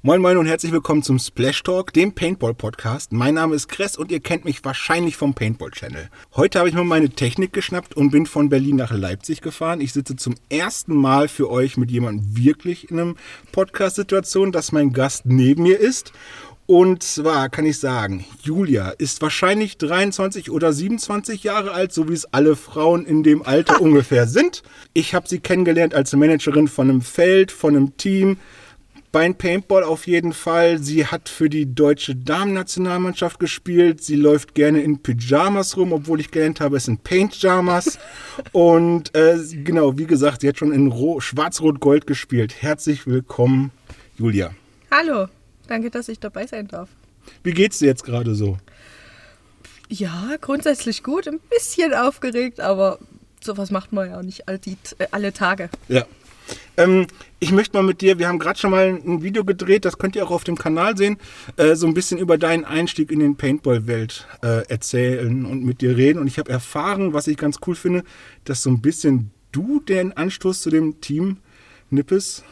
Moin Moin und herzlich willkommen zum Splash Talk, dem Paintball Podcast. Mein Name ist Kress und ihr kennt mich wahrscheinlich vom Paintball Channel. Heute habe ich mir meine Technik geschnappt und bin von Berlin nach Leipzig gefahren. Ich sitze zum ersten Mal für euch mit jemandem wirklich in einem Podcast-Situation, dass mein Gast neben mir ist. Und zwar kann ich sagen, Julia ist wahrscheinlich 23 oder 27 Jahre alt, so wie es alle Frauen in dem Alter ungefähr sind. Ich habe sie kennengelernt als Managerin von einem Feld, von einem Team beim Paintball auf jeden Fall. Sie hat für die deutsche Damen-Nationalmannschaft gespielt. Sie läuft gerne in Pyjamas rum, obwohl ich gelernt habe, es sind Paint-Jamas. Und äh, genau, wie gesagt, sie hat schon in Schwarz-Rot-Gold gespielt. Herzlich willkommen, Julia. Hallo, danke, dass ich dabei sein darf. Wie geht's dir jetzt gerade so? Ja, grundsätzlich gut. Ein bisschen aufgeregt, aber sowas macht man ja auch nicht alle, die, äh, alle Tage. Ja. Ähm, ich möchte mal mit dir, wir haben gerade schon mal ein Video gedreht, das könnt ihr auch auf dem Kanal sehen, äh, so ein bisschen über deinen Einstieg in den Paintball-Welt äh, erzählen und mit dir reden. Und ich habe erfahren, was ich ganz cool finde, dass so ein bisschen du den Anstoß zu dem Team Nippes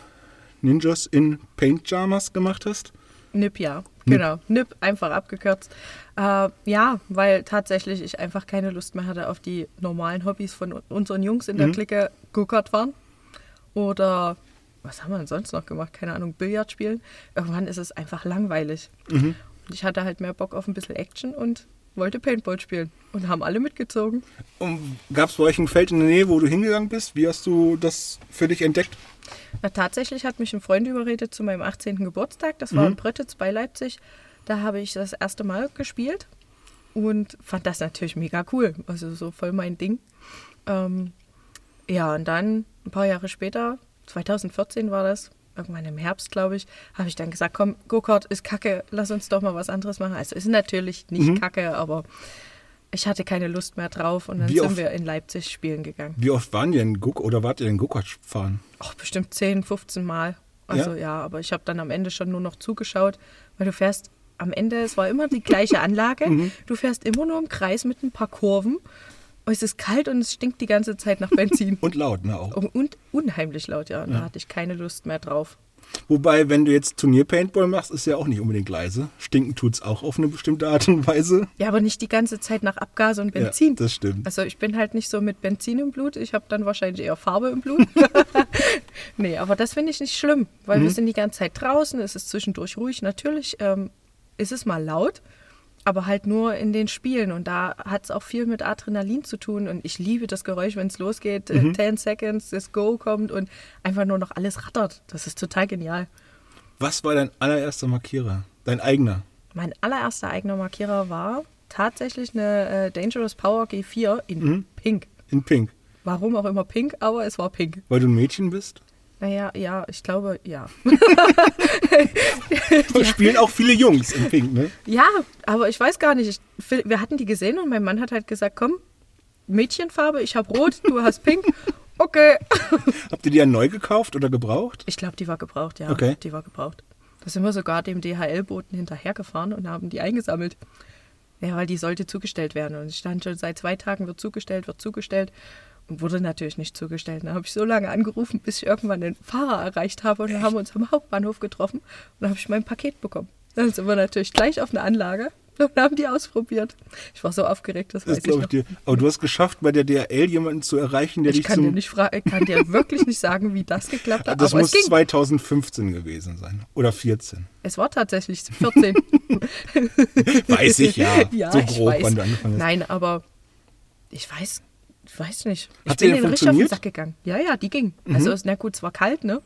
Ninjas in Paintjamas gemacht hast. NIP, ja. Genau, NIP, einfach abgekürzt. Äh, ja, weil tatsächlich ich einfach keine Lust mehr hatte auf die normalen Hobbys von unseren Jungs in der Mhm. Clique, Go-Kart fahren oder was haben wir denn sonst noch gemacht? Keine Ahnung, Billard spielen. Irgendwann ist es einfach langweilig. Mhm. Und ich hatte halt mehr Bock auf ein bisschen Action und wollte Paintball spielen. Und haben alle mitgezogen. Gab es bei euch ein Feld in der Nähe, wo du hingegangen bist? Wie hast du das für dich entdeckt? Na, tatsächlich hat mich ein Freund überredet zu meinem 18. Geburtstag. Das war in Bröttitz bei Leipzig. Da habe ich das erste Mal gespielt und fand das natürlich mega cool. Also so voll mein Ding. Ähm, ja, und dann ein paar Jahre später, 2014 war das, irgendwann im Herbst, glaube ich, habe ich dann gesagt, komm, Go-Kart ist kacke, lass uns doch mal was anderes machen. Also ist natürlich nicht kacke, aber ich hatte keine Lust mehr drauf und dann Wie sind oft- wir in Leipzig spielen gegangen. Wie oft waren ihr in oder wart ihr in Go-Kart fahren? Ach, bestimmt 10, 15 Mal. Also Ja? ja, aber ich habe dann am Ende schon nur noch zugeschaut, weil du fährst am Ende, es war immer die gleiche Anlage, Mhm. du fährst immer nur im Kreis mit ein paar Kurven. Und es ist kalt und es stinkt die ganze Zeit nach Benzin. Und laut, ne auch. und, und unheimlich laut, ja. Und Ja. da hatte ich keine Lust mehr drauf. Wobei, wenn du jetzt Turnier-Paintball machst, ist ja auch nicht unbedingt leise. Stinken tut's auch auf eine bestimmte Art und Weise. Ja, aber nicht die ganze Zeit nach Abgas und Ja, Benzin. das stimmt. Also ich bin halt nicht so mit Benzin im Blut. Ich habe dann wahrscheinlich eher Farbe im Blut. nee, aber das finde ich nicht schlimm, weil Mhm. wir sind die ganze Zeit draußen. Es ist zwischendurch ruhig. Natürlich ähm, ist es mal laut, aber halt nur in den Spielen. Und da hat es auch viel mit Adrenalin zu tun. Und ich liebe das Geräusch, wenn es losgeht. Mhm. Äh, 10 Seconds, das Go kommt und einfach nur noch alles rattert. Das ist total genial. Was war dein allererster Markierer? Dein eigener? Mein allererster eigener Markierer war tatsächlich eine äh, Dangerous Power G4 in Mhm. Pink. In Pink. Warum auch immer pink, aber es war pink. Weil du ein Mädchen bist? Naja, ja, ich glaube, ja. Spielen auch viele Jungs in Pink, ne? Ja, aber ich weiß gar nicht. Ich, wir hatten die gesehen und mein Mann hat halt gesagt, komm, Mädchenfarbe, ich habe rot, du hast pink. Okay. Habt ihr die ja neu gekauft oder gebraucht? Ich glaube, die war gebraucht, ja. Okay. Die war gebraucht. Da sind wir sogar dem DHL-Boten hinterhergefahren und haben die eingesammelt. Ja, weil die sollte zugestellt werden. Und es stand schon seit zwei Tagen, wird zugestellt, wird zugestellt. Wurde natürlich nicht zugestellt. Dann habe ich so lange angerufen, bis ich irgendwann den Fahrer erreicht habe. Und dann haben wir uns am Hauptbahnhof getroffen. Und dann habe ich mein Paket bekommen. Dann sind wir natürlich gleich auf eine Anlage und haben die ausprobiert. Ich war so aufgeregt, das weiß Das ich glaube noch. ich dir. Aber du hast geschafft, bei der DRL jemanden zu erreichen, der Ich dich kann dir zum. nicht fragen, ich kann dir wirklich nicht sagen, wie das geklappt hat. das muss es ging. 2015 gewesen sein. Oder 14. Es war tatsächlich 14. Weiß ich ja. ja, so ich grob, weiß. wann du angefangen hast. Nein, aber ich weiß, ich weiß nicht. Ich Hat bin denen richtig auf den? Mhm. Sack gegangen. Ja, ja, die ging. Also, ist, na gut, es war kalt, ne?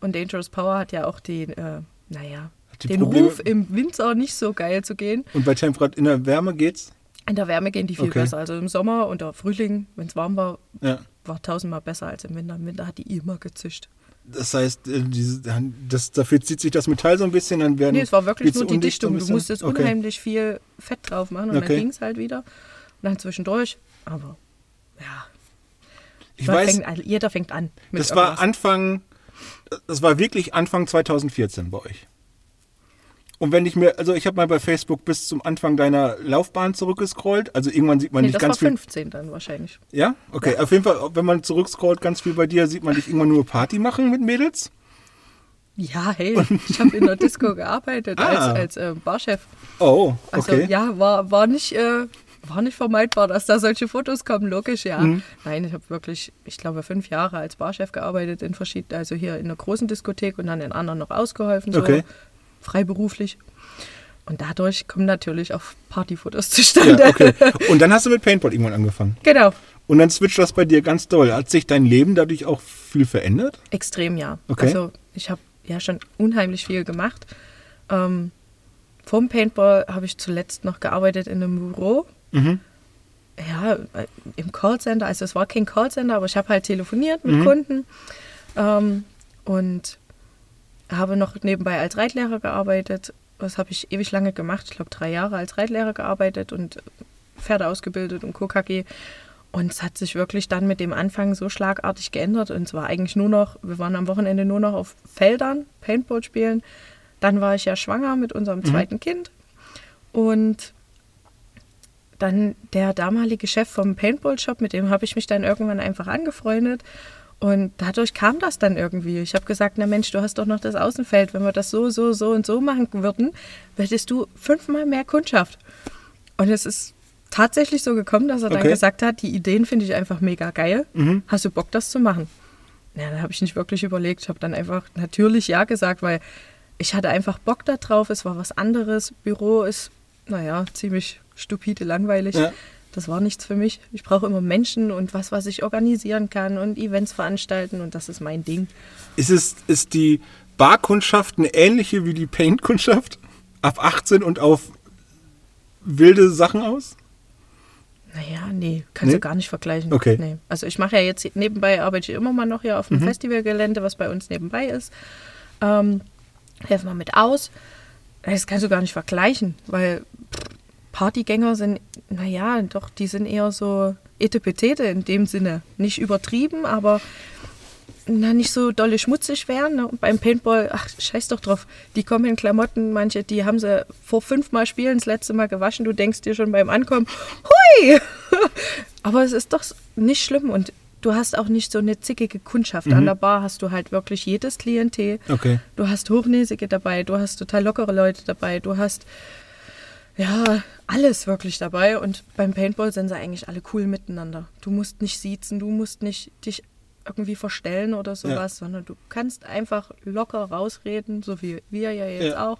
Und Dangerous Power hat ja auch den, äh, naja, den Probleme- Ruf im Winter nicht so geil zu gehen. Und bei Temperatur in der Wärme geht's? In der Wärme gehen die viel Okay. besser. Also im Sommer und der Frühling, wenn es warm war, Ja. war tausendmal besser als im Winter. Im Winter hat die immer gezischt. Das heißt, äh, diese, das, dafür zieht sich das Metall so ein bisschen, dann werden. Nee, es war wirklich nur die Dichtung. Du musstest Okay. unheimlich viel Fett drauf machen und Okay. dann ging es halt wieder. Und dann zwischendurch. Aber ja, Ich man weiß, fängt, an- jeder fängt an. das war irgendwas. Anfang, das war wirklich Anfang 2014 bei euch. Und wenn ich mir, also ich habe mal bei Facebook bis zum Anfang deiner Laufbahn zurückgescrollt, also irgendwann sieht man Nee, nicht das war ganz viel. 15 dann wahrscheinlich. Ja? Okay, auf jeden Fall, wenn man zurückscrollt ganz viel bei dir, sieht man dich irgendwann nur Party machen mit Mädels. Ja, hey, ich habe in der Disco gearbeitet Ah. als, als äh, Barchef. Oh, Also okay. ja, war, war, nicht, äh, war nicht vermeidbar, dass da solche Fotos kommen, logisch, ja. Mhm. Nein, ich habe wirklich, ich glaube, fünf Jahre als Barchef gearbeitet in verschiedenen, also hier in einer großen Diskothek und dann in anderen noch ausgeholfen, so Okay. freiberuflich. Und dadurch kommen natürlich auch Partyfotos zustande. Ja, okay. Und dann hast du mit Paintball irgendwann angefangen. Genau, Und dann switcht das bei dir ganz doll. Hat sich dein Leben dadurch auch viel verändert? extrem, ja. Okay. Also ich habe ja schon unheimlich viel gemacht. Ähm, vom Paintball habe ich zuletzt noch gearbeitet in einem Büro. Mhm. ja, äh, im Callcenter, also es war kein Callcenter, aber ich habe halt telefoniert mit Mhm. Kunden ähm, und habe noch nebenbei als Reitlehrer gearbeitet. Das habe ich ewig lange gemacht, ich glaube drei Jahre als Reitlehrer gearbeitet und Pferde ausgebildet und KKG. Und es hat sich wirklich dann mit dem Anfang so schlagartig geändert. Und zwar eigentlich nur noch, wir waren am Wochenende nur noch auf Feldern, Paintball spielen. Dann war ich ja schwanger mit unserem zweiten Kind. Und dann der damalige Chef vom Paintball-Shop, mit dem habe ich mich dann irgendwann einfach angefreundet. Und dadurch kam das dann irgendwie. Ich habe gesagt, na Mensch, du hast doch noch das Außenfeld. Wenn wir das so, so, so und so machen würden, hättest du fünfmal mehr Kundschaft. Und es ist tatsächlich so gekommen, dass er dann Okay. gesagt hat, die Ideen finde ich einfach mega geil. Mhm. Hast du Bock, das zu machen? Ja, da habe ich nicht wirklich überlegt. Ich habe dann einfach natürlich Ja gesagt, weil ich hatte einfach Bock da drauf. Es war was anderes. Büro ist, naja, ziemlich stupide, langweilig. Ja. Das war nichts für mich. Ich brauche immer Menschen und was, was ich organisieren kann und Events veranstalten und das ist mein Ding. Ist, es, ist die Barkundschaft eine ähnliche wie die Paintkundschaft? Ab 18 und auf wilde Sachen aus? Naja, nee, kannst Nee? du gar nicht vergleichen. Okay. Mhm. Nee. Also ich mache ja jetzt nebenbei, arbeite ich immer mal noch hier auf dem Festivalgelände, was bei uns nebenbei ist. Ähm, helfen wir mit aus. Das kannst du gar nicht vergleichen, weil Partygänger sind, naja, doch, die sind eher so Etepetete in dem Sinne. Nicht übertrieben, aber na, nicht so dolle schmutzig werden. Ne? Und beim Paintball, ach, scheiß doch drauf. Die kommen in Klamotten, manche, die haben sie vor fünfmal Spielen das letzte Mal gewaschen. Du denkst dir schon beim Ankommen, hui! Aber es ist doch nicht schlimm und du hast auch nicht so eine zickige Kundschaft. An der Bar hast du halt wirklich jedes Klientel. Okay. Du hast Hochnäsige dabei, du hast total lockere Leute dabei, du hast ja alles wirklich dabei und beim Paintball sind sie eigentlich alle cool miteinander. Du musst nicht siezen, du musst nicht dich irgendwie verstellen oder sowas, sondern du kannst einfach locker rausreden, so wie wir ja jetzt Ja. auch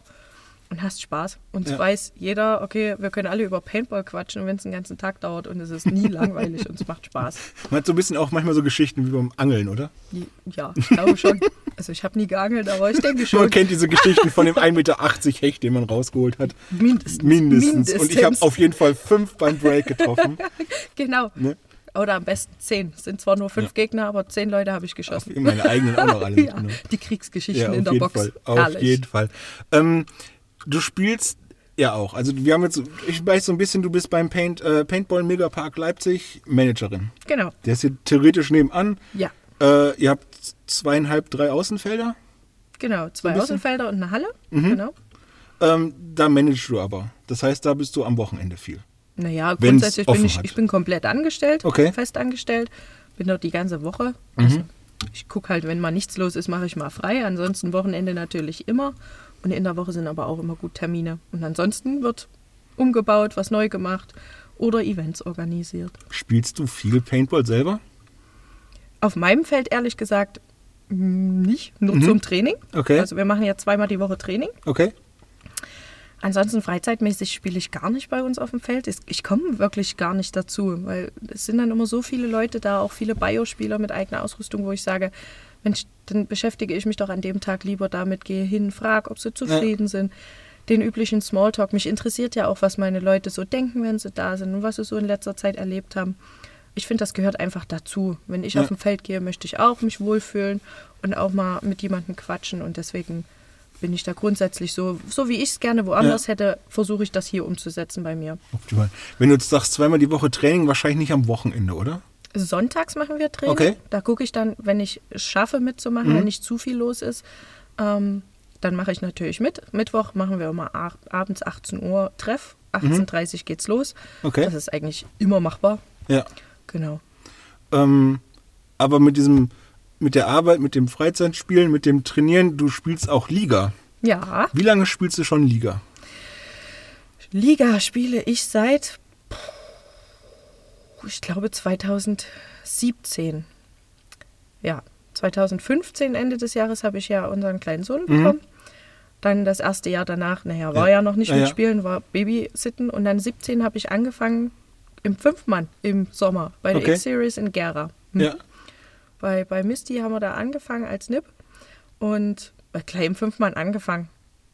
und hast Spaß. Und es Ja. weiß jeder, okay, wir können alle über Paintball quatschen, wenn es den ganzen Tag dauert und es ist nie langweilig und es macht Spaß. Man hat so ein bisschen auch manchmal so Geschichten wie beim Angeln, oder? Ja, ich glaube schon. Also ich habe nie geangelt, aber ich denke Man schon. kennt diese Geschichten von dem 1,80 Meter Hecht, den man rausgeholt hat. Mindestens. Mindestens. Und ich habe Mindestens. auf jeden Fall fünf beim Break getroffen. Genau. Ne? Oder am besten zehn. Es sind zwar nur fünf Gegner, aber zehn Leute habe ich geschossen. Meine eigenen auch noch alle ja, die Kriegsgeschichten Ja, in auf der Box. Fall. Auf Herrlich. jeden Fall. Ähm, du spielst ja auch. Also wir haben jetzt, ich weiß so ein bisschen, du bist beim Paint, äh, Paintball Megapark Leipzig Managerin. Genau. Der ist hier theoretisch nebenan. Ja, Äh, ihr habt zweieinhalb, drei Außenfelder. genau. Zwei bisschen? Außenfelder und eine Halle. Mhm. Genau. Ähm, da managst du aber. Das heißt, da bist du am Wochenende viel. Naja, Wenn's grundsätzlich bin ich, hat. ich bin komplett angestellt, Okay. fest angestellt. Bin dort die ganze Woche. Mhm. Also ich gucke halt, wenn mal nichts los ist, mache ich mal frei. Ansonsten Wochenende natürlich immer. Und in der Woche sind aber auch immer gut Termine. Und ansonsten wird umgebaut, was neu gemacht oder Events organisiert. Spielst du viel Paintball selber? Auf meinem Feld ehrlich gesagt mm, nicht, nur zum Training. Mhm. Okay. Also wir machen ja zweimal die Woche Training. Okay. Ansonsten freizeitmäßig spiele ich gar nicht bei uns auf dem Feld. Ich komme wirklich gar nicht dazu, weil es sind dann immer so viele Leute da, auch viele Biospieler mit eigener Ausrüstung, wo ich sage, Mensch, dann beschäftige ich mich doch an dem Tag lieber damit, gehe hin, frage, ob sie zufrieden sind. Den üblichen Smalltalk. Mich interessiert ja auch, was meine Leute so denken, wenn sie da sind und was sie so in letzter Zeit erlebt haben. Ich finde, das gehört einfach dazu. Wenn ich Ja. auf dem Feld gehe, möchte ich auch mich wohlfühlen und auch mal mit jemandem quatschen. Und deswegen bin ich da grundsätzlich so, so wie ich es gerne woanders hätte, versuche ich das hier umzusetzen bei mir. Optimal. Wenn du jetzt sagst, zweimal die Woche Training, wahrscheinlich nicht am Wochenende, oder? Sonntags machen wir Training. Okay. Mhm. Da gucke ich dann, wenn ich es schaffe mitzumachen, wenn nicht zu viel los ist, ähm, dann mache ich natürlich mit. Mittwoch machen wir immer abends 18 Uhr Treff. 18.30 Uhr geht's los. Mhm. Okay. Das ist eigentlich immer machbar. Ja. Genau. Ähm, aber mit diesem mit der Arbeit, mit dem Freizeitspielen, mit dem Trainieren, du spielst auch Liga. Ja, Wie lange spielst du schon Liga? Liga spiele ich seit, ich glaube, 2017. Ja, 2015, Ende des Jahres, habe ich ja unseren kleinen Sohn bekommen. Dann das erste Jahr danach, naja, war Ja. ja, noch nicht Ja, mit. Spielen, war Babysitten. Und dann 17 habe ich angefangen im Fünfmann im Sommer bei der Okay. X-Series in Gera. Hm. Ja. Bei, bei Misty haben wir da angefangen als NIP und äh, gleich im Fünfmann angefangen.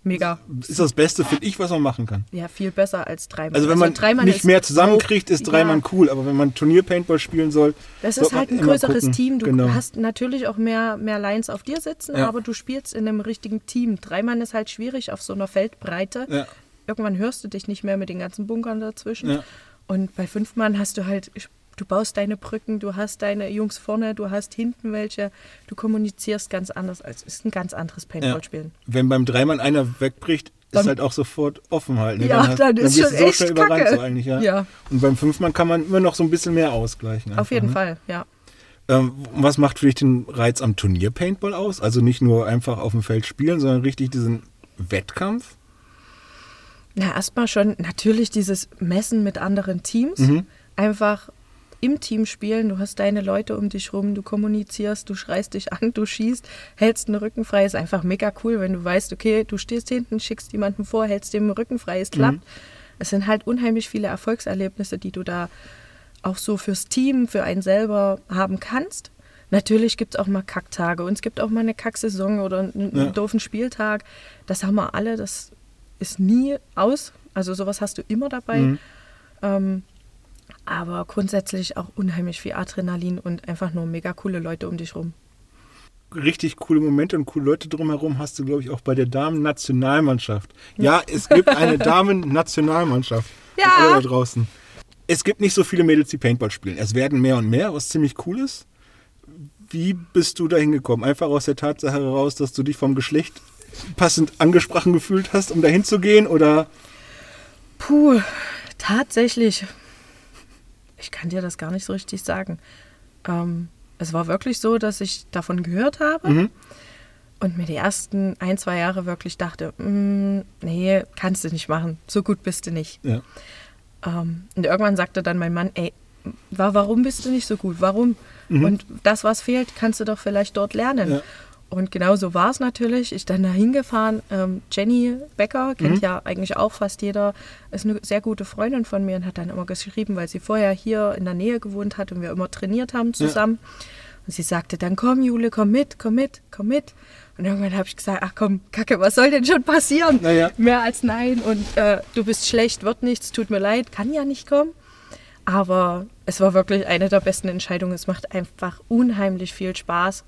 Mega. Ist das Beste, finde ich, was man machen kann. Ja, viel besser als dreimal. Also wenn man Dreimann nicht mehr zusammenkriegt, ist Dreimann Ja, cool. Aber wenn man Turnier-Paintball spielen soll, Das ist halt ein größeres. Team. Du genau. hast natürlich auch mehr, mehr Lines auf dir sitzen, Ja. aber du spielst in einem richtigen Team. Dreimann ist halt schwierig auf so einer Feldbreite. Ja. Irgendwann hörst du dich nicht mehr mit den ganzen Bunkern dazwischen. Und bei fünf Mann hast du halt, du baust deine Brücken, du hast deine Jungs vorne, du hast hinten welche. Du kommunizierst ganz anders. Es ist ein ganz anderes Paintball-Spielen. Wenn beim Dreimann einer wegbricht, ist Dann- halt auch sofort offen halt. ne? Ja, hast- dann ist wirst schon so echt schnell überrannt kacke. so eigentlich, ja. Ja. Und beim Fünfmann kann man immer noch so ein bisschen mehr ausgleichen. Auf einfach, jeden ne? Fall, ja. Ähm, was macht für dich den Reiz am Turnier-Paintball aus? Also nicht nur einfach auf dem Feld spielen, sondern richtig diesen Wettkampf? Na, erstmal schon natürlich dieses Messen mit anderen Teams. Mhm. Einfach im Team spielen. Du hast deine Leute um dich rum, du kommunizierst, du schreist dich an, du schießt, hältst den Rücken frei. Ist einfach mega cool, wenn du weißt, okay, du stehst hinten, schickst jemanden vor, hältst dem Rücken frei, es klappt. Es sind halt unheimlich viele Erfolgserlebnisse, die du da auch so fürs Team, für einen selber haben kannst. Natürlich gibt es auch mal Kacktage und es gibt auch mal eine Kacksaison oder einen Ja. doofen Spieltag. Das haben wir alle, das ist nie aus. Also sowas hast du immer dabei. Mhm. Ähm, aber grundsätzlich auch unheimlich viel Adrenalin und einfach nur mega coole Leute um dich rum. Richtig coole Momente und coole Leute drumherum hast du, glaube ich, auch bei der Damen-Nationalmannschaft. Ja, es gibt eine Damen-Nationalmannschaft. Ja. Alle da draußen. Es gibt nicht so viele Mädels, die Paintball spielen. Es werden mehr und mehr, was ziemlich cool ist. Wie bist du da hingekommen? Einfach aus der Tatsache heraus, dass du dich vom Geschlecht passend angesprochen gefühlt hast, um dahin zu gehen? Oder Puh, tatsächlich. Ich kann dir das gar nicht so richtig sagen. Ähm, es war wirklich so, dass ich davon gehört habe Mhm. und mir die ersten ein, zwei Jahre wirklich dachte, "Mm, nee, kannst du nicht machen. So gut bist du nicht. ja. Ähm, und irgendwann sagte dann mein Mann, ey, wa- warum bist du nicht so gut? Warum? Und das, was fehlt, kannst du doch vielleicht dort lernen. Ja. Und genau so war es natürlich. Ich dann da hingefahren. Ähm, Jenny Becker kennt ja eigentlich auch fast jeder, ist eine sehr gute Freundin von mir und hat dann immer geschrieben, weil sie vorher hier in der Nähe gewohnt hat und wir immer trainiert haben zusammen. Und sie sagte dann, komm Jule, komm mit, komm mit, komm mit. Und irgendwann habe ich gesagt, ach komm, Kacke, was soll denn schon passieren? Ja. Mehr als nein und äh, du bist schlecht, wird nichts, tut mir leid, kann ja nicht kommen. Aber es war wirklich eine der besten Entscheidungen. Es macht einfach unheimlich viel Spaß.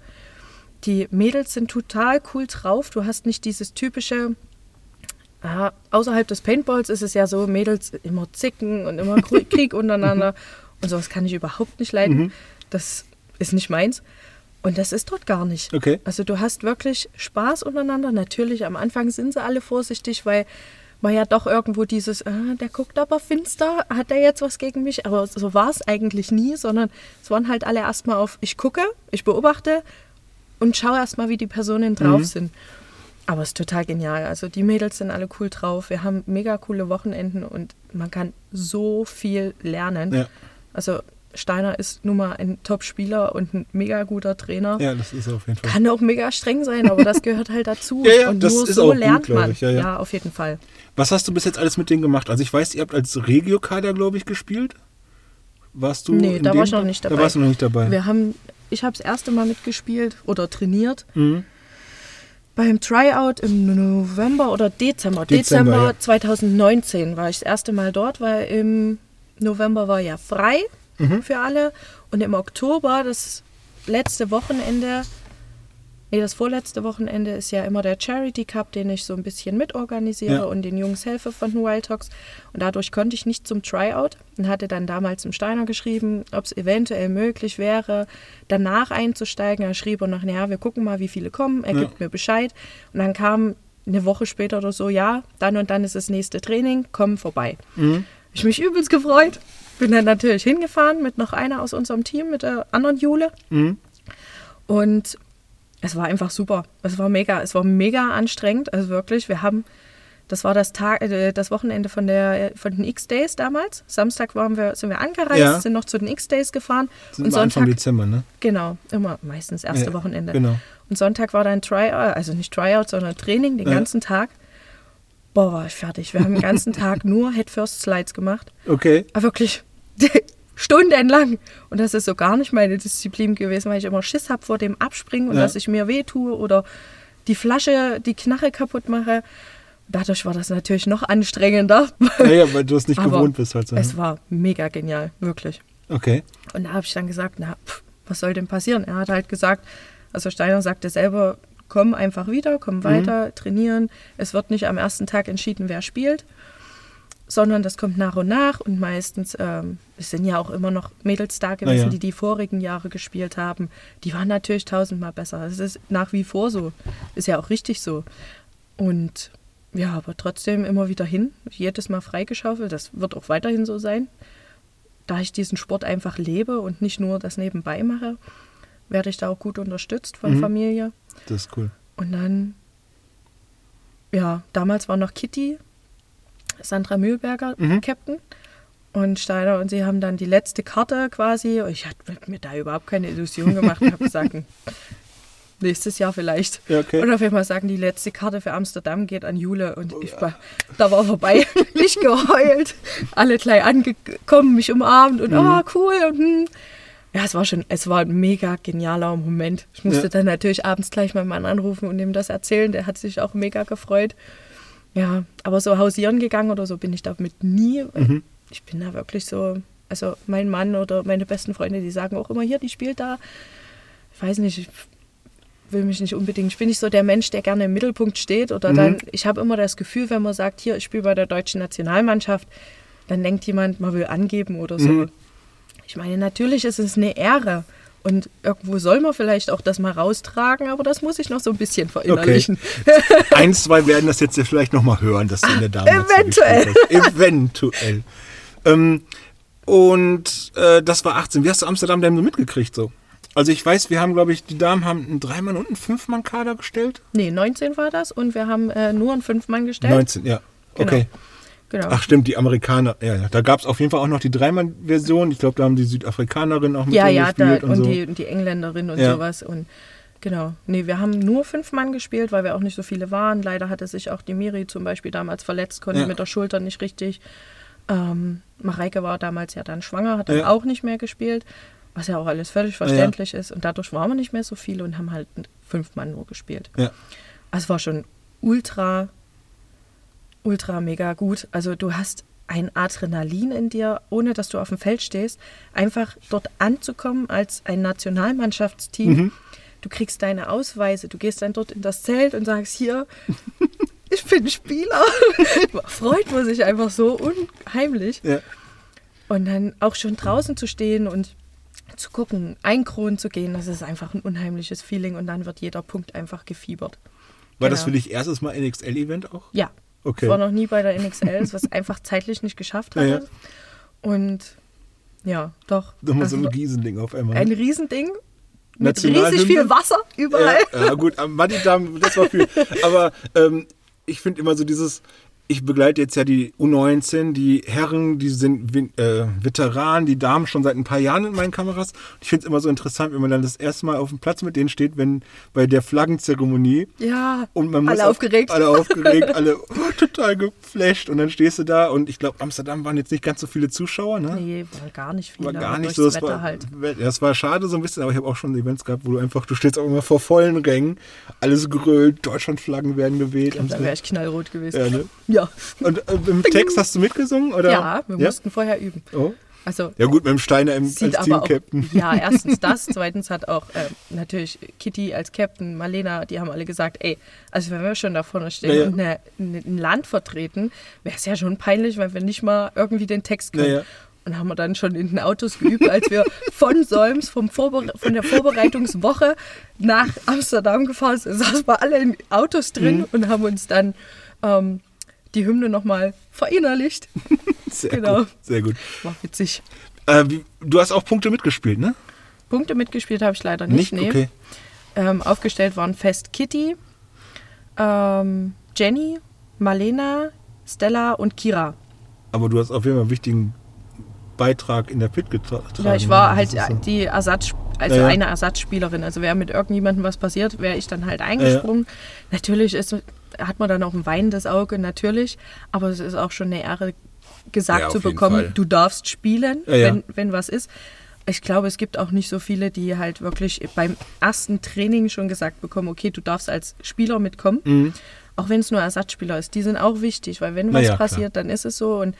Die Mädels sind total cool drauf. Du hast nicht dieses typische, ah, außerhalb des Paintballs ist es ja so, Mädels immer zicken und immer Krieg untereinander. Und sowas kann ich überhaupt nicht leiden. Das ist nicht meins. Und das ist dort gar nicht. Okay. Also du hast wirklich Spaß untereinander. Natürlich, am Anfang sind sie alle vorsichtig, weil man ja doch irgendwo dieses, ah, der guckt aber finster, hat er jetzt was gegen mich? Aber so war es eigentlich nie, sondern es waren halt alle erstmal auf, ich gucke, ich beobachte und schaue erstmal, wie die Personen drauf sind. Aber es ist total genial. Also die Mädels sind alle cool drauf. Wir haben mega coole Wochenenden und man kann so viel lernen. Ja. Also Steiner ist nun mal ein Top-Spieler und ein mega guter Trainer. ja, das ist auf jeden Fall. Kann auch mega streng sein, aber das gehört halt dazu. Ja, ja, und das nur ist so auch gut, lernt glaub man. ich, ja, ja. auf jeden Fall. Was hast du bis jetzt alles mit denen gemacht? Also ich weiß, ihr habt als Regio-Kader, glaube ich, gespielt. Warst du? Nee, da war ich noch nicht Da dabei. warst du noch nicht dabei. Wir haben, ich habe das erste Mal mitgespielt oder trainiert Mhm. beim Tryout im November oder Dezember. Dezember, Dezember, ja. 2019 war ich das erste Mal dort, weil im November war ja frei Mhm. für alle und im Oktober, das letzte Wochenende, nee, das vorletzte Wochenende ist ja immer der Charity Cup, den ich so ein bisschen mitorganisiere Ja. und den Jungs helfe von den Wild Talks. Und dadurch konnte ich nicht zum Tryout und hatte dann damals im Steiner geschrieben, ob es eventuell möglich wäre, danach einzusteigen. Er schrieb und nach, naja, wir gucken mal, wie viele kommen. Er Ja. gibt mir Bescheid. Und dann kam eine Woche später oder so, ja, dann und dann ist das nächste Training, komm vorbei. Mhm. Ich mich übelst gefreut. Bin dann natürlich hingefahren mit noch einer aus unserem Team, mit der anderen Jule. Mhm. Und es war einfach super. Es war mega. Es war mega anstrengend. Also wirklich, wir haben, das war das Tag, äh, das Wochenende von der von den X-Days damals. Samstag waren wir, sind wir angereist, Ja. sind noch zu den X-Days gefahren. Sind und wir Anfang Sonntag, Dezember, ne? genau, immer meistens erste Ja, Wochenende. Genau. Und Sonntag war dann Tryout, also nicht Tryout, sondern Training den Ja. ganzen Tag. Boah, war ich fertig. Wir haben den ganzen Tag nur Head First Slides gemacht. Okay. Aber wirklich stundenlang. Und das ist so gar nicht meine Disziplin gewesen, weil ich immer Schiss habe vor dem Abspringen und Ja. dass ich mir weh tue oder die Flasche, die Knarre kaputt mache. Dadurch war das natürlich noch anstrengender. Naja, weil du es nicht Aber gewohnt bist halt so. Es war mega genial, wirklich. Okay. Und da habe ich dann gesagt, na, pff, was soll denn passieren? Er hat halt gesagt, also Steiner sagte selber, komm einfach wieder, komm weiter, trainieren. Es wird nicht am ersten Tag entschieden, wer spielt, sondern das kommt nach und nach. Und meistens, ähm, es sind ja auch immer noch Mädels da gewesen, ja. die die vorigen Jahre gespielt haben. Die waren natürlich tausendmal besser. Es ist nach wie vor so. Ist ja auch richtig so. Und ja, aber trotzdem immer wieder hin, jedes Mal freigeschaufelt. Das wird auch weiterhin so sein. Da ich diesen Sport einfach lebe und nicht nur das nebenbei mache, werde ich da auch gut unterstützt von Mhm. Familie. Das ist cool. Und dann, ja, damals war noch Kitty, Sandra Mühlberger, Mhm. Captain. Und Steiner und sie haben dann die letzte Karte quasi. Ich hatte mir da überhaupt keine Illusion gemacht und habe gesagt, nächstes Jahr vielleicht. Ja, okay. Und auf einmal sagen, die letzte Karte für Amsterdam geht an Jule. Und ich war, da war vorbei. ich geheult. Alle gleich angekommen, mich umarmt und ah, cool. Und, hm. Ja, es war schon, es war ein mega genialer Moment. Ich musste Ja. dann natürlich abends gleich meinen Mann anrufen und ihm das erzählen. Der hat sich auch mega gefreut. Ja, aber so hausieren gegangen oder so bin ich damit nie. Mhm. Ich bin da wirklich so, also mein Mann oder meine besten Freunde, die sagen auch immer hier, die spielt da. Ich weiß nicht, ich will mich nicht unbedingt, ich bin nicht so der Mensch, der gerne im Mittelpunkt steht oder Mhm. dann, ich habe immer das Gefühl, wenn man sagt, hier, ich spiele bei der deutschen Nationalmannschaft, dann denkt jemand, man will angeben oder so. Mhm. Ich meine, natürlich ist es eine Ehre und irgendwo soll man vielleicht auch das mal raustragen, aber das muss ich noch so ein bisschen verinnerlichen. Eins, zwei werden das jetzt ja vielleicht nochmal hören, dass in der Dame Eventuell. Eventuell. Ähm, und äh, das war 18. Wie hast du Amsterdam denn so mitgekriegt so? Also ich weiß, wir haben, glaube ich, die Damen haben einen Dreimann- und einen Fünfmann-Kader gestellt. Nee, 19 war das und wir haben äh, nur einen Fünfmann gestellt. 19, ja. Genau. Okay. Genau. Ach stimmt, die Amerikaner. Ja, ja. Da gab es auf jeden Fall auch noch die Dreimann-Version. Ich glaube, da haben die Südafrikanerin auch mit ja, ja, gespielt und, und, so. die, und die Engländerin und Ja. sowas. Und genau. Nee, wir haben nur fünf Mann gespielt, weil wir auch nicht so viele waren. Leider hatte sich auch die Miri zum Beispiel damals verletzt, konnte Ja. mit der Schulter nicht richtig. Ähm, Mareike war damals ja dann schwanger, hat dann Ja. auch nicht mehr gespielt, was ja auch alles völlig verständlich ist. Und dadurch waren wir nicht mehr so viele und haben halt fünf Mann nur gespielt. Ja. Also es war schon ultra, ultra mega gut. Also du hast ein Adrenalin in dir, ohne dass du auf dem Feld stehst, einfach dort anzukommen als ein Nationalmannschaftsteam. Mhm. Du kriegst deine Ausweise, du gehst dann dort in das Zelt und sagst, hier, ich bin Spieler. Freut man sich einfach so unheimlich. Ja. Und dann auch schon draußen zu stehen und zu gucken, einkronen zu gehen, das ist einfach ein unheimliches Feeling und dann wird jeder Punkt einfach gefiebert. War das Genau. für dich erstes Mal NXL-Event auch? Ja, Okay. ich war noch nie bei der NXL, was einfach zeitlich nicht geschafft Ja, hatte. ja. Und ja, doch. Nochmal so Also ein Riesending auf einmal. ein Riesending mit riesig viel Wasser überall. Ja, ja gut, am Madidam, das war viel. Aber ähm, ich finde immer so dieses, ich begleite jetzt ja die U19, die Herren, die sind äh, Veteranen, die Damen schon seit ein paar Jahren in meinen Kameras. Ich finde es immer so interessant, wenn man dann das erste Mal auf dem Platz mit denen steht, wenn bei der Flaggenzeremonie Ja, und man alle aufgeregt. Alle aufgeregt, alle oh, total geflasht. Und dann stehst du da und ich glaube, Amsterdam waren jetzt nicht ganz so viele Zuschauer, ne? Nee, waren gar nicht viele. War gar nicht so. Das Wetter war, halt. das war schade so ein bisschen, aber ich habe auch schon Events gehabt, wo du einfach, du stehst auch immer vor vollen Rängen, alles grölt, Deutschlandflaggen werden geweht. Ich und glaub, da wäre ich knallrot gewesen. ja, ne? Ja, Und äh, im Text hast du mitgesungen? Oder? ja wir mussten vorher üben. Oh. Also Ja gut, mit dem Steiner im, als Team-Captain. ja, erstens das, zweitens hat auch ähm, natürlich Kitty als Captain, Marlena, die haben alle gesagt, ey, also wenn wir schon da vorne stehen Ja, ja. und eine, eine, ein Land vertreten, wäre es ja schon peinlich, weil wir nicht mal irgendwie den Text können. Ja, ja. Und haben wir dann schon in den Autos geübt, als wir von Solms, vom Vorbere von der Vorbereitungswoche nach Amsterdam gefahren sind, saßen wir alle in Autos drin Mhm. und haben uns dann ähm, die Hymne nochmal verinnerlicht. Sehr Genau. gut. Sehr gut. War witzig. Äh, wie, du hast auch Punkte mitgespielt, ne? Punkte mitgespielt habe ich leider nicht. Nicht? nee. Okay. Ähm, aufgestellt waren fest Kitty, ähm, Jenny, Marlena, Stella und Kira. Aber du hast auf jeden Fall einen wichtigen Beitrag in der Pit getragen. Ja, ich war Das halt so. die Ersatz, also Ja, ja. eine Ersatzspielerin. Also wäre mit irgendjemandem was passiert, wäre ich dann halt eingesprungen. Natürlich ist, hat man dann auch ein weinendes Auge, natürlich. Aber es ist auch schon eine Ehre, gesagt Ja, zu bekommen, du darfst spielen, Ja. Wenn, wenn was ist. Ich glaube, es gibt auch nicht so viele, die halt wirklich beim ersten Training schon gesagt bekommen, okay, du darfst als Spieler mitkommen. Mhm. Auch wenn es nur Ersatzspieler ist. Die sind auch wichtig, weil wenn was ja, klar. passiert, dann ist es so. Und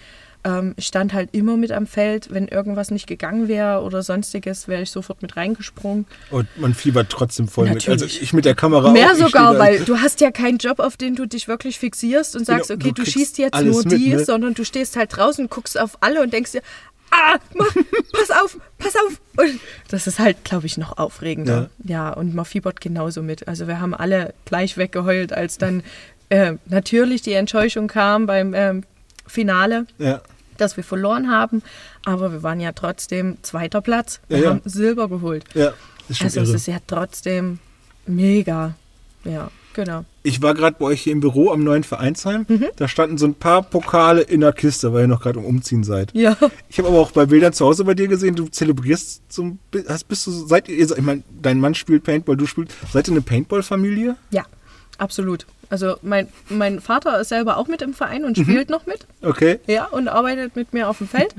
ähm, ich stand halt immer mit am Feld. Wenn irgendwas nicht gegangen wäre oder sonstiges, wäre ich sofort mit reingesprungen. Und man fiebert trotzdem voll mit. Also Natürlich. ich mit der Kamera Mehr auch. sogar, weil du hast ja keinen Job, auf den du dich wirklich fixierst und sagst, Genau, okay, du du, schießt jetzt nur mit, die, ne? sondern du stehst halt draußen, guckst auf alle und denkst dir, ah, mach, pass auf, pass auf. Und das ist halt, glaube ich, noch aufregender. Ja. und man fiebert genauso mit. Also wir haben alle gleich weggeheult, als dann äh, natürlich die Enttäuschung kam beim ähm, Finale Ja. Dass wir verloren haben, aber wir waren ja trotzdem zweiter Platz. Wir Ja, ja. haben Silber geholt. Ja. Ist schon Also es irre. ist ja trotzdem mega. Ja, genau. Ich war gerade bei euch hier im Büro am neuen Vereinsheim. Mhm. Da standen so ein paar Pokale in der Kiste, weil ihr noch gerade um Umziehen seid. Ja. Ich habe aber auch bei Bildern zu Hause bei dir gesehen, du zelebrierst so hast bist du seid ihr ich meine, dein Mann spielt Paintball, du spielst seid ihr eine Paintball Familie? Ja, absolut. Also mein, mein Vater ist selber auch mit im Verein Mhm. und spielt noch mit. Okay. Ja, und arbeitet mit mir auf dem Feld.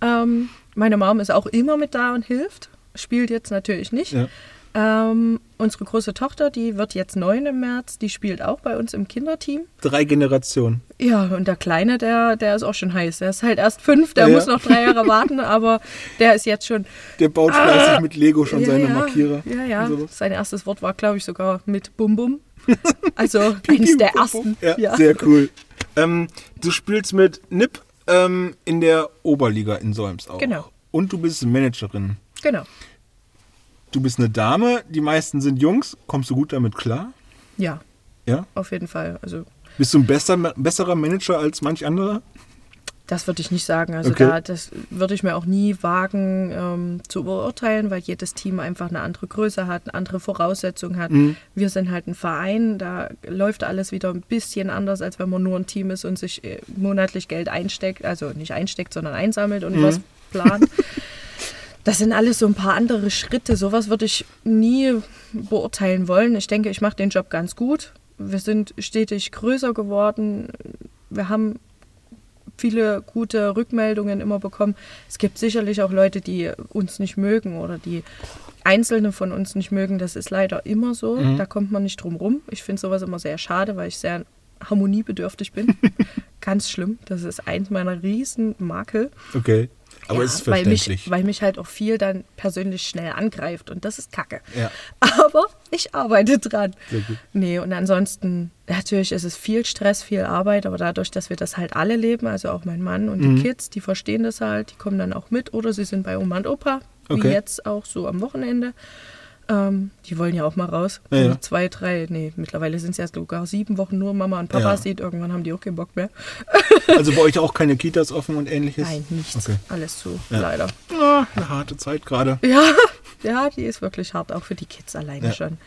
ähm, meine Mom ist auch immer mit da und hilft. Spielt jetzt natürlich nicht. Ja. Ähm, unsere große Tochter, die wird jetzt neun im März, die spielt auch bei uns im Kinderteam. Drei Generationen. Ja, und der Kleine, der, der ist auch schon heiß. Der ist halt erst fünf, der Ja, muss ja. noch drei Jahre warten, aber der ist jetzt schon. Der baut fleißig mit Lego schon Ah. ja, seine Markierer. Ja, ja. Sein erstes Wort war, glaube ich, sogar mit Bum Bum. Also eines der ersten. Ja, Ja. sehr cool. Ähm, du spielst mit NIP ähm, in der Oberliga in Solms auch. Genau. Und du bist Managerin. Genau. Du bist eine Dame, die meisten sind Jungs. Kommst du gut damit klar? Ja, Ja? auf jeden Fall. Also Bist du ein besser, besserer Manager als manch anderer? Das würde ich nicht sagen. Also Okay. da, das würde ich mir auch nie wagen ähm, zu beurteilen, weil jedes Team einfach eine andere Größe hat, eine andere Voraussetzung hat. Mhm. Wir sind halt ein Verein, da läuft alles wieder ein bisschen anders, als wenn man nur ein Team ist und sich äh, monatlich Geld einsteckt, also nicht einsteckt, sondern einsammelt und Mhm. was plant. Das sind alles so ein paar andere Schritte. Sowas würde ich nie beurteilen wollen. Ich denke, ich mache den Job ganz gut. Wir sind stetig größer geworden. Wir haben viele gute Rückmeldungen immer bekommen. Es gibt sicherlich auch Leute, die uns nicht mögen oder die Einzelne von uns nicht mögen. Das ist leider immer so. Da kommt man nicht drum rum. Ich finde sowas immer sehr schade, weil ich sehr harmoniebedürftig bin. Ganz schlimm. Das ist eins meiner riesen Makel. Okay. Aber Ja, es ist weil verständlich. mich, weil mich halt auch viel dann persönlich schnell angreift und das ist kacke. Ja. Aber ich arbeite dran. Nee, und ansonsten, natürlich ist es viel Stress, viel Arbeit, aber dadurch, dass wir das halt alle leben, also auch mein Mann und Mhm. die Kids, die verstehen das halt, die kommen dann auch mit oder sie sind bei Oma und Opa, wie Okay. jetzt auch so am Wochenende. Ähm, die wollen ja auch mal raus. Ja, ja. Zwei, drei, nee, mittlerweile sind es ja sogar sieben Wochen nur Mama und Papa Ja. sieht. Irgendwann haben die auch keinen Bock mehr. Also bei euch auch keine Kitas offen und ähnliches? Nein, nichts. Okay. Alles zu, leider. Ah, eine harte Zeit gerade. Ja, ja, die ist wirklich hart, auch für die Kids alleine schon.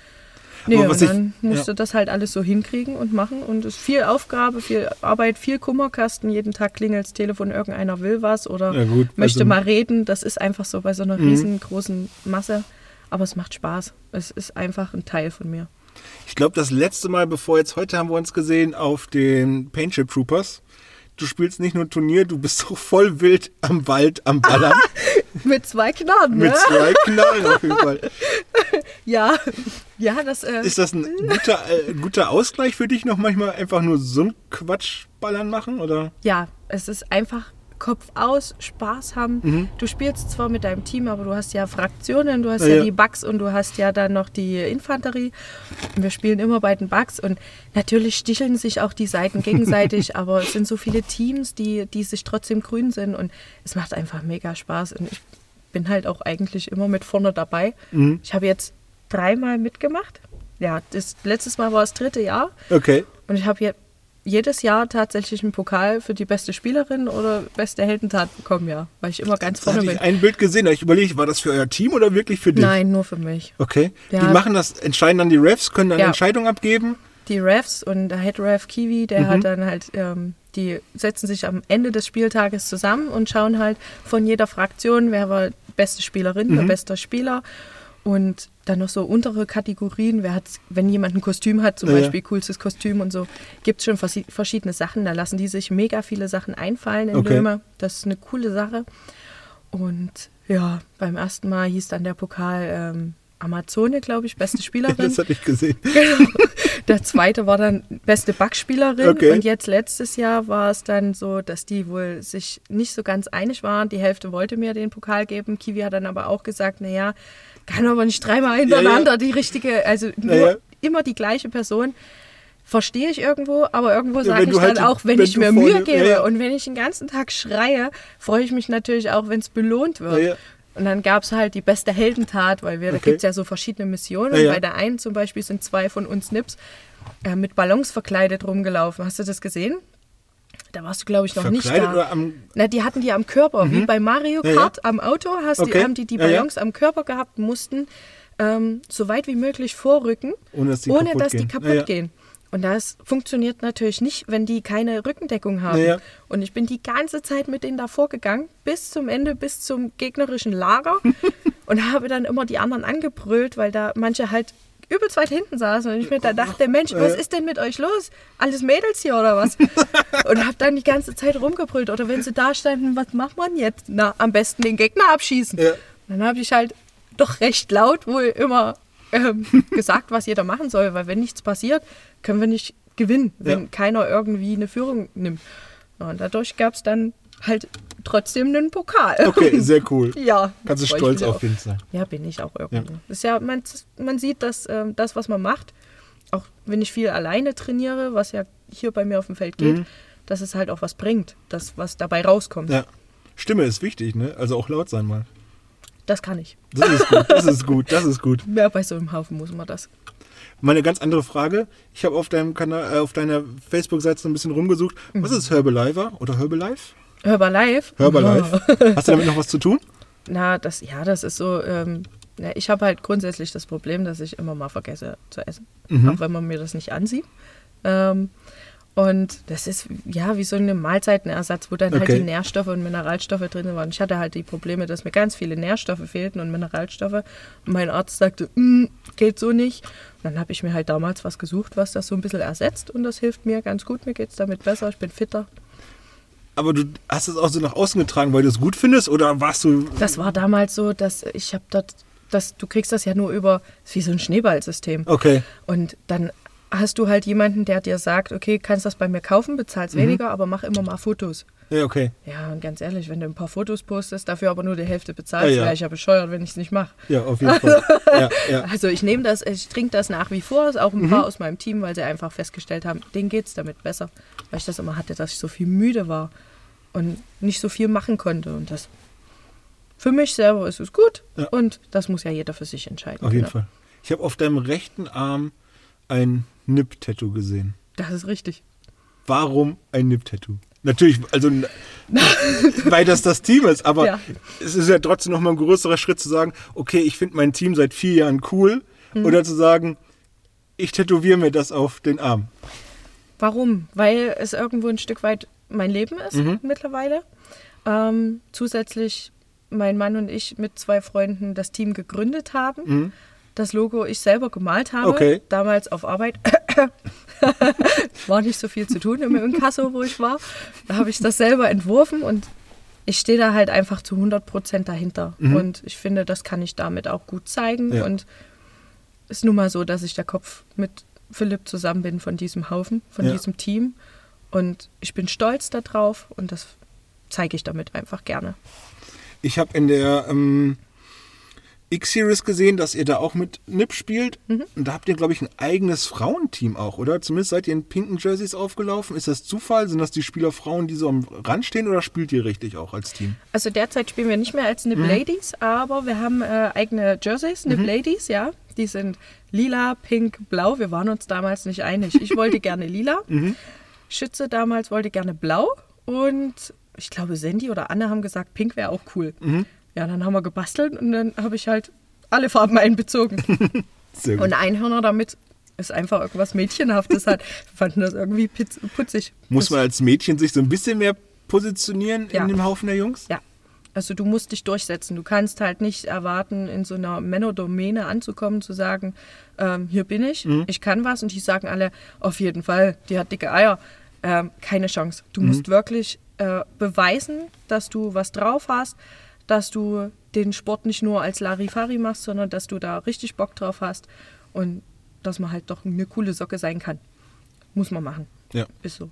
Nee, Aber und dann ich- musst du das halt alles so hinkriegen und machen. Und es ist viel Aufgabe, viel Arbeit, viel Kummerkasten. Jeden Tag klingelt das Telefon, irgendeiner will was oder gut, möchte also- mal reden. Das ist einfach so bei so einer Mhm. riesengroßen Masse. Aber es macht Spaß. Es ist einfach ein Teil von mir. Ich glaube, das letzte Mal, bevor jetzt heute haben wir uns gesehen auf den Paintship Troopers. Du spielst nicht nur Turnier, du bist so voll wild am Wald, am Ballern. Mit zwei Knarren, mit ne? zwei Knarren auf jeden Fall. Ja, ja, das. Äh, Ist das ein guter, äh, guter Ausgleich für dich noch manchmal einfach nur so ein Quatsch ballern machen? Oder? Ja, es ist einfach Kopf aus, Spaß haben. Mhm. Du spielst zwar mit deinem Team, aber du hast ja Fraktionen, du hast Ja, ja, ja. die Bugs und du hast ja dann noch die Infanterie. Und wir spielen immer bei den Bugs und natürlich sticheln sich auch die Seiten gegenseitig, aber es sind so viele Teams, die, die sich trotzdem grün sind und es macht einfach mega Spaß und ich bin halt auch eigentlich immer mit vorne dabei. Mhm. Ich habe jetzt dreimal mitgemacht. Ja, das letztes Mal war das dritte Jahr Okay. und ich habe jetzt jedes Jahr tatsächlich einen Pokal für die beste Spielerin oder beste Heldentat bekommen, ja. Weil ich immer ganz vorne bin. ich ein Bild gesehen, ich überlegt, war das für euer Team oder wirklich für dich? Nein, nur für mich. Okay. Ja. Die machen das, entscheiden dann die Refs, können dann Ja. Entscheidungen abgeben. Die Refs und der Head Ref Kiwi, der hat dann halt, ähm, die setzen sich am Ende des Spieltages zusammen und schauen halt von jeder Fraktion, wer war beste Spielerin, wer bester Spieler. Und dann noch so untere Kategorien, wer hat, wenn jemand ein Kostüm hat, zum Ja. Beispiel coolstes Kostüm und so, gibt es schon versi- verschiedene Sachen. Da lassen die sich mega viele Sachen einfallen in Okay. Löhme. Das ist eine coole Sache. Und ja, beim ersten Mal hieß dann der Pokal ähm, Amazone, glaube ich, beste Spielerin. Das hatte ich gesehen. Genau. Der zweite war dann beste Backspielerin. Okay. Und jetzt letztes Jahr war es dann so, dass die wohl sich nicht so ganz einig waren. Die Hälfte wollte mir den Pokal geben. Kiwi hat dann aber auch gesagt, naja, kann aber nicht dreimal hintereinander die richtige, also nur Ja, ja. immer die gleiche Person. Verstehe ich irgendwo, aber irgendwo Ja, sage ich du dann halt- auch, wenn, wenn ich mir Mühe gebe ja, ja. und wenn ich den ganzen Tag schreie, freue ich mich natürlich auch, wenn es belohnt wird. Ja, ja. Und dann gab es halt die beste Heldentat, weil wir, da Okay. gibt es ja so verschiedene Missionen. Ja, ja. Bei der einen zum Beispiel sind zwei von uns Nips äh, mit Ballons verkleidet rumgelaufen. Hast du das gesehen? Da warst du, glaube ich, noch nicht Verkleidet da. oder am. Na, die hatten die am Körper, wie bei Mario Ja, ja. Kart am Auto, hast Okay. die, haben die die Ja, ja. Ballons am Körper gehabt, mussten ähm, so weit wie möglich vorrücken, Ohne dass die ohne kaputt dass die gehen. kaputt Ja, ja. gehen. Und das funktioniert natürlich nicht, wenn die keine Rückendeckung haben. Ja, ja. Und ich bin die ganze Zeit mit denen davor gegangen, bis zum Ende, bis zum gegnerischen Lager und habe dann immer die anderen angebrüllt, weil da manche halt übelst weit hinten saßen und ich mir da dachte, Mensch, was ist denn mit euch los? Alles Mädels hier oder was? und habe dann die ganze Zeit rumgebrüllt. Oder wenn sie da standen, was macht man jetzt? Na, am besten den Gegner abschießen. Ja. Dann habe ich halt doch recht laut wohl immer ähm, gesagt, was jeder machen soll, weil wenn nichts passiert, können wir nicht gewinnen, wenn Ja. keiner irgendwie eine Führung nimmt. Und dadurch gab es dann halt trotzdem einen Pokal. Okay, sehr cool. ja. Kannst du stolz auf ihn sein. Ja, bin ich auch irgendwie. Das ist ja, man, man sieht, dass ähm, das, was man macht, auch wenn ich viel alleine trainiere, was ja hier bei mir auf dem Feld geht, dass es halt auch was bringt, das, was dabei rauskommt. Ja. Stimme ist wichtig, ne? Also auch laut sein mal. Das kann ich. Das ist gut, das ist gut, das ist gut. Ja, bei so einem Haufen muss man das. Mal eine ganz andere Frage. Ich habe auf deinem Kanal, äh, auf deiner Facebook-Seite so ein bisschen rumgesucht. Was Mhm. ist Herbalife oder Herbalife? Herbalife. Herbalife. Hast du damit noch was zu tun? Na, das, ja, das ist so. Ähm, na, ich habe halt grundsätzlich das Problem, dass ich immer mal vergesse zu essen. Auch wenn man mir das nicht ansieht. Ähm, und das ist ja wie so ein Mahlzeitenersatz, wo dann halt Okay. die Nährstoffe und Mineralstoffe drin waren. Ich hatte halt die Probleme, dass mir ganz viele Nährstoffe fehlten und Mineralstoffe. Und mein Arzt sagte, "Mm, geht so nicht. Und dann habe ich mir halt damals was gesucht, was das so ein bisschen ersetzt. Und das hilft mir ganz gut. Mir geht es damit besser. Ich bin fitter. Aber du hast es auch so nach außen getragen, weil du es gut findest oder warst du. Das war damals so, dass ich habe dort, das, du kriegst das ja nur über, das ist wie so ein Schneeballsystem. Okay. Und dann hast du halt jemanden, der dir sagt, okay, kannst das bei mir kaufen, bezahlst weniger, aber mach immer mal Fotos. Ja, okay. Ja, und ganz ehrlich, wenn du ein paar Fotos postest, dafür aber nur die Hälfte bezahlst, Ja, ja. wäre ich ja bescheuert, wenn ich es nicht mache. Ja, auf jeden Fall. Ja, ja. Also ich nehme das, ich trinke das nach wie vor, auch ein paar aus meinem Team, weil sie einfach festgestellt haben, denen geht es damit besser. Weil ich das immer hatte, dass ich so viel müde war und nicht so viel machen konnte. Und das für mich selber ist es gut und das muss ja jeder für sich entscheiden. Auf jeden können. Fall. Ich habe auf deinem rechten Arm ein Nip-Tattoo gesehen. Das ist richtig. Warum ein Nip-Tattoo? Natürlich, also weil das das Team ist, aber Ja. es ist ja trotzdem nochmal ein größerer Schritt zu sagen, okay, ich finde mein Team seit vier Jahren cool Mhm. oder zu sagen, ich tätowiere mir das auf den Arm. Warum? Weil es irgendwo ein Stück weit mein Leben ist Mhm. mittlerweile. Ähm, zusätzlich mein Mann und ich mit zwei Freunden das Team gegründet haben. Das Logo ich selber gemalt habe. Mhm. Okay. Damals auf Arbeit. war nicht so viel zu tun im Inkasso, wo ich war. Da habe ich das selber entworfen und ich stehe da halt einfach zu 100 Prozent dahinter. Und ich finde, das kann ich damit auch gut zeigen. Mhm. Ja. Und ist nun mal so, dass ich der Kopf mit Philipp zusammen bin von diesem Haufen, von Ja. diesem Team. Und ich bin stolz darauf und das zeige ich damit einfach gerne. Ich habe in der ähm, X-Series gesehen, dass ihr da auch mit Nip spielt. Mhm. Und da habt ihr, glaube ich, ein eigenes Frauenteam auch, oder? Zumindest seid ihr in pinken Jerseys aufgelaufen. Ist das Zufall? Sind das die Spieler Frauen, die so am Rand stehen oder spielt ihr richtig auch als Team? Also derzeit spielen wir nicht mehr als Mhm. Nip Ladies, aber wir haben äh, eigene Jerseys, Nip Ladies, ja. Die sind lila, pink, blau. Wir waren uns damals nicht einig. Ich wollte gerne lila. Mhm. Schütze damals wollte gerne blau und ich glaube, Sandy oder Anne haben gesagt, pink wäre auch cool. Ja, dann haben wir gebastelt und dann habe ich halt alle Farben einbezogen. Und Einhörner damit ist einfach irgendwas Mädchenhaftes hat. Wir fanden das irgendwie putzig. Muss man als Mädchen sich so ein bisschen mehr positionieren Ja. in dem Haufen der Jungs? Ja. Also du musst dich durchsetzen. Du kannst halt nicht erwarten, in so einer Männerdomäne anzukommen, zu sagen, ähm, hier bin ich, ich kann was. Und die sagen alle, auf jeden Fall, die hat dicke Eier. Ähm, keine Chance. Du musst wirklich äh, beweisen, dass du was drauf hast, dass du den Sport nicht nur als Larifari machst, sondern dass du da richtig Bock drauf hast und dass man halt doch eine coole Socke sein kann. Muss man machen. Ja. Ist so.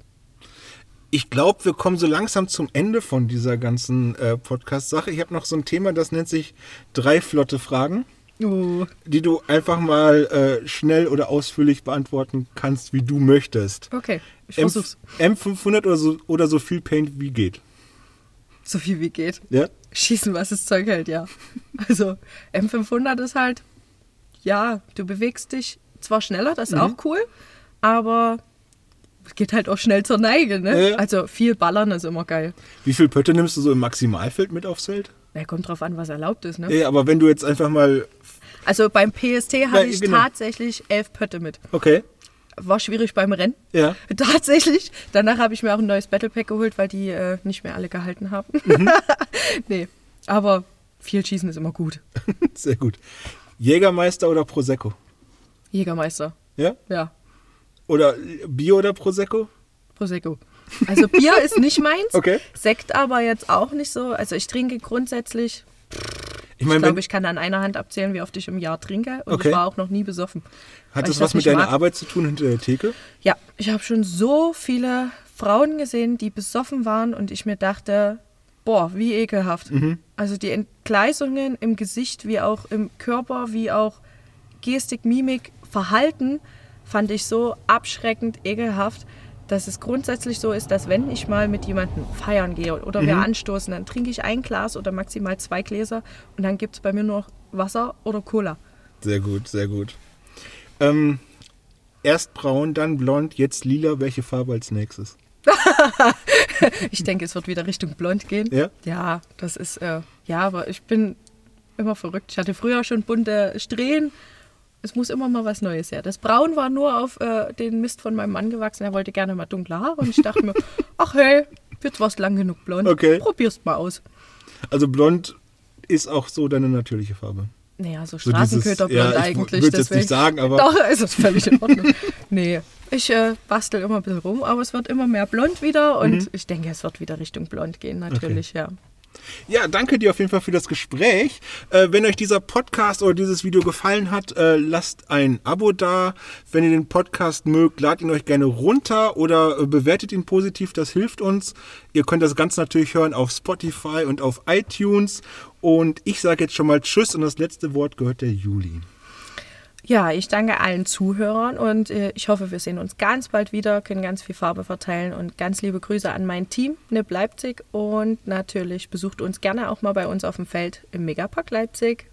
Ich glaube, wir kommen so langsam zum Ende von dieser ganzen äh, Podcast-Sache. Ich habe noch so ein Thema, das nennt sich drei flotte Fragen, Oh. die du einfach mal äh, schnell oder ausführlich beantworten kannst, wie du möchtest. Okay, ich M versuch's. M500 oder so, oder so viel Paint wie geht. So viel wie geht. Ja? Schießen, was das Zeug hält, ja. Also M500 ist halt, ja, du bewegst dich zwar schneller, das ist auch cool, aber es geht halt auch schnell zur Neige, ne? Ja. Also viel Ballern ist immer geil. Wie viel Pötte nimmst du so im Maximalfeld mit aufs Feld? Ja, kommt drauf an, was erlaubt ist, ne? Ja, aber wenn du jetzt einfach mal. Also beim PST hatte Ja, ich genau. tatsächlich elf Pötte mit. Okay. War schwierig beim Rennen. Ja. Tatsächlich. Danach habe ich mir auch ein neues Battle Pack geholt, weil die äh, nicht mehr alle gehalten haben. Mhm. nee, aber viel schießen ist immer gut. Sehr gut. Jägermeister oder Prosecco? Jägermeister. Ja? Ja, Oder Bier oder Prosecco? Prosecco. Also Bier ist nicht meins. Okay. Sekt aber jetzt auch nicht so. Also ich trinke grundsätzlich, Ich ich meine, glaube, ich kann an einer Hand abzählen, wie oft ich im Jahr trinke. Und Okay. ich war auch noch nie besoffen. hat das ich was mit deiner mag. Arbeit zu tun hinter der Theke? Ja, ich habe schon so viele Frauen gesehen, die besoffen waren und ich mir dachte, boah, wie ekelhaft. Also die Entgleisungen im Gesicht, wie auch im Körper, wie auch Gestik, Mimik, Verhalten fand ich so abschreckend ekelhaft, dass es grundsätzlich so ist, dass wenn ich mal mit jemandem feiern gehe oder wir anstoßen, dann trinke ich ein Glas oder maximal zwei Gläser und dann gibt es bei mir nur noch Wasser oder Cola. Sehr gut, sehr gut. Ähm, erst braun, dann blond, jetzt lila. Welche Farbe als nächstes? Ich denke, es wird wieder Richtung blond gehen. Ja? Ja, das ist, äh, ja, aber ich bin immer verrückt. Ich hatte früher schon bunte Strähnen. Es muss immer mal was Neues her. Das Braun war nur auf äh, den Mist von meinem Mann gewachsen. Er wollte gerne mal dunkle Haare. Und ich dachte mir, ach hey, jetzt warst lang genug blond. Okay. Probier's mal aus. Also blond ist auch so deine natürliche Farbe. Naja, so Straßenköterblond ja, ich eigentlich. würd's jetzt deswegen. nicht sagen, aber- Doch, ist es völlig in Ordnung. nee, ich äh, bastel immer ein bisschen rum, aber es wird immer mehr blond wieder. Und Mhm. ich denke, es wird wieder Richtung blond gehen, natürlich, ja. Ja, danke dir auf jeden Fall für das Gespräch. Äh, wenn euch dieser Podcast oder dieses Video gefallen hat, äh, lasst ein Abo da. Wenn ihr den Podcast mögt, ladet ihn euch gerne runter oder äh, bewertet ihn positiv. Das hilft uns. Ihr könnt das Ganze natürlich hören auf Spotify und auf iTunes. Und ich sage jetzt schon mal Tschüss und das letzte Wort gehört der Juli. Ja, ich danke allen Zuhörern und äh, ich hoffe, wir sehen uns ganz bald wieder, können ganz viel Farbe verteilen und ganz liebe Grüße an mein Team, NIP Leipzig und natürlich besucht uns gerne auch mal bei uns auf dem Feld im Megapark Leipzig.